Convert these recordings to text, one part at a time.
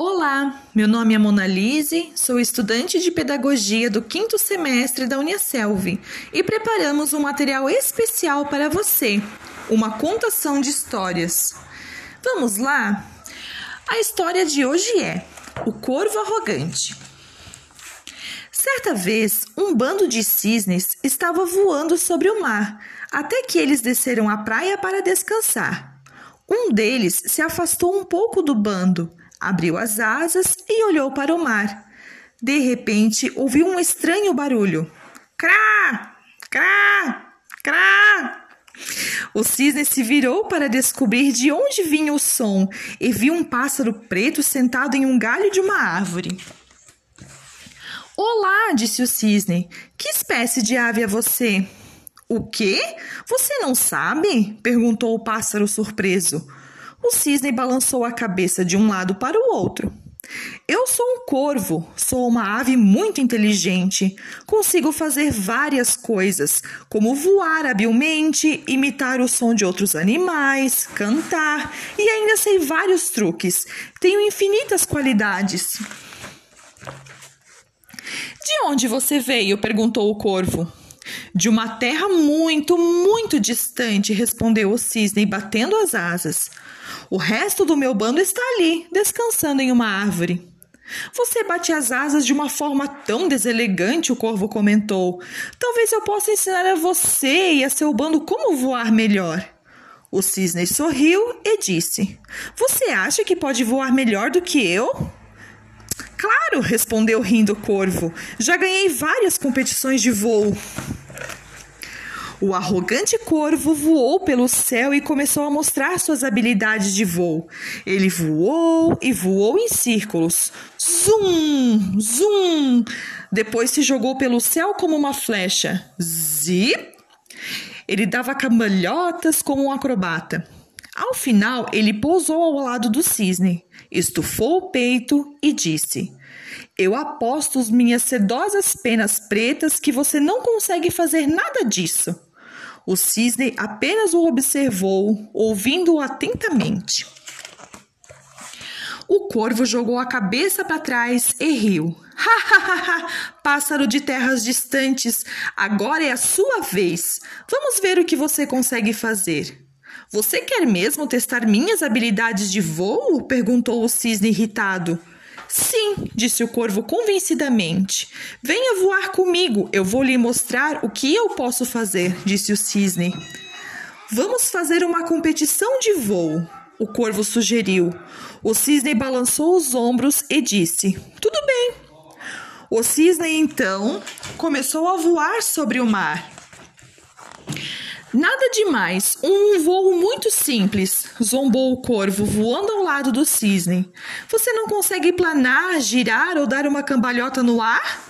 Olá, meu nome é Monalise, sou estudante de pedagogia do quinto semestre da Uniaselv e preparamos um material especial para você, uma contação de histórias. Vamos lá? A história de hoje é O Corvo Arrogante. Certa vez, um bando de cisnes estava voando sobre o mar, até que eles desceram à praia para descansar. Um deles se afastou um pouco do bando, abriu as asas e olhou para o mar. De repente, ouviu um estranho barulho. Crá! Crá! Crá! O cisne se virou para descobrir de onde vinha o som e viu um pássaro preto sentado em um galho de uma árvore. Olá, disse o cisne. Que espécie de ave é você? O quê? Você não sabe? perguntou o pássaro surpreso. O cisne balançou a cabeça de um lado para o outro. Eu sou um corvo, sou uma ave muito inteligente. Consigo fazer várias coisas, como voar habilmente, imitar o som de outros animais, cantar e ainda sei vários truques. Tenho infinitas qualidades. De onde você veio? perguntou o corvo. De uma terra muito, muito distante, respondeu o cisne, batendo as asas. O resto do meu bando está ali, descansando em uma árvore. Você bate as asas de uma forma tão deselegante, o corvo comentou. Talvez eu possa ensinar a você e a seu bando como voar melhor. O cisne sorriu e disse: Você acha que pode voar melhor do que eu? Claro, respondeu rindo o corvo. Já ganhei várias competições de voo. O arrogante corvo voou pelo céu e começou a mostrar suas habilidades de voo. Ele voou e voou em círculos. Zum, zum. Depois se jogou pelo céu como uma flecha. Zip. Ele dava cambalhotas como um acrobata. Ao final, ele pousou ao lado do cisne, estufou o peito e disse: Eu aposto as minhas sedosas penas pretas que você não consegue fazer nada disso. O cisne apenas o observou, ouvindo-o atentamente. O corvo jogou a cabeça para trás e riu. Ha, ha, ha! Pássaro de terras distantes, agora é a sua vez. Vamos ver o que você consegue fazer. Você quer mesmo testar minhas habilidades de voo? perguntou o cisne irritado. Sim, disse o corvo convencidamente. Venha voar comigo, eu vou lhe mostrar o que eu posso fazer, disse o cisne. Vamos fazer uma competição de voo, o corvo sugeriu. O cisne balançou os ombros e disse: Tudo bem. O cisne então começou a voar sobre o mar. Nada demais, um voo muito simples, zombou o corvo, voando ao lado do cisne. Você não consegue planar, girar ou dar uma cambalhota no ar?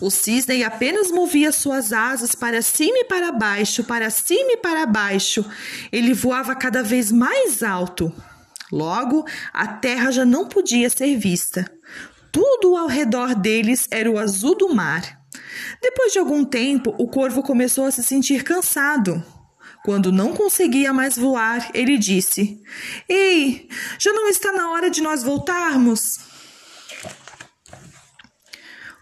O cisne apenas movia suas asas para cima e para baixo, para cima e para baixo. Ele voava cada vez mais alto. Logo, a terra já não podia ser vista. Tudo ao redor deles era o azul do mar. Depois de algum tempo, o corvo começou a se sentir cansado. Quando não conseguia mais voar, ele disse: Ei, já não está na hora de nós voltarmos?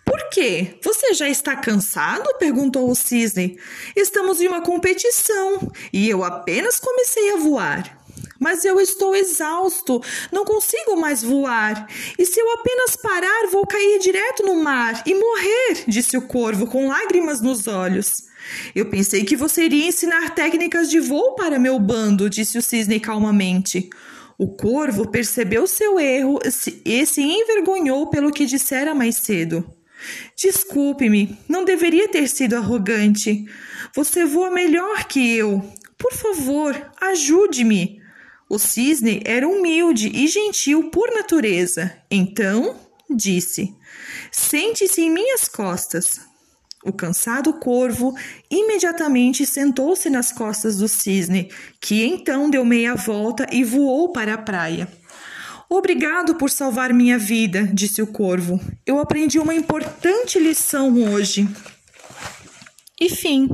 Por quê? Você já está cansado? perguntou o cisne. Estamos em uma competição e eu apenas comecei a voar. Mas eu estou exausto, não consigo mais voar. E se eu apenas parar, vou cair direto no mar e morrer, disse o corvo com lágrimas nos olhos. Eu pensei que você iria ensinar técnicas de voo para meu bando, disse o cisne calmamente. O corvo percebeu seu erro e se envergonhou pelo que dissera mais cedo. Desculpe-me, não deveria ter sido arrogante. Você voa melhor que eu. Por favor, ajude-me. O cisne era humilde e gentil por natureza. Então, disse: Sente-se em minhas costas. O cansado corvo imediatamente sentou-se nas costas do cisne, que então deu meia volta e voou para a praia. Obrigado por salvar minha vida, disse o corvo. Eu aprendi uma importante lição hoje. E fim.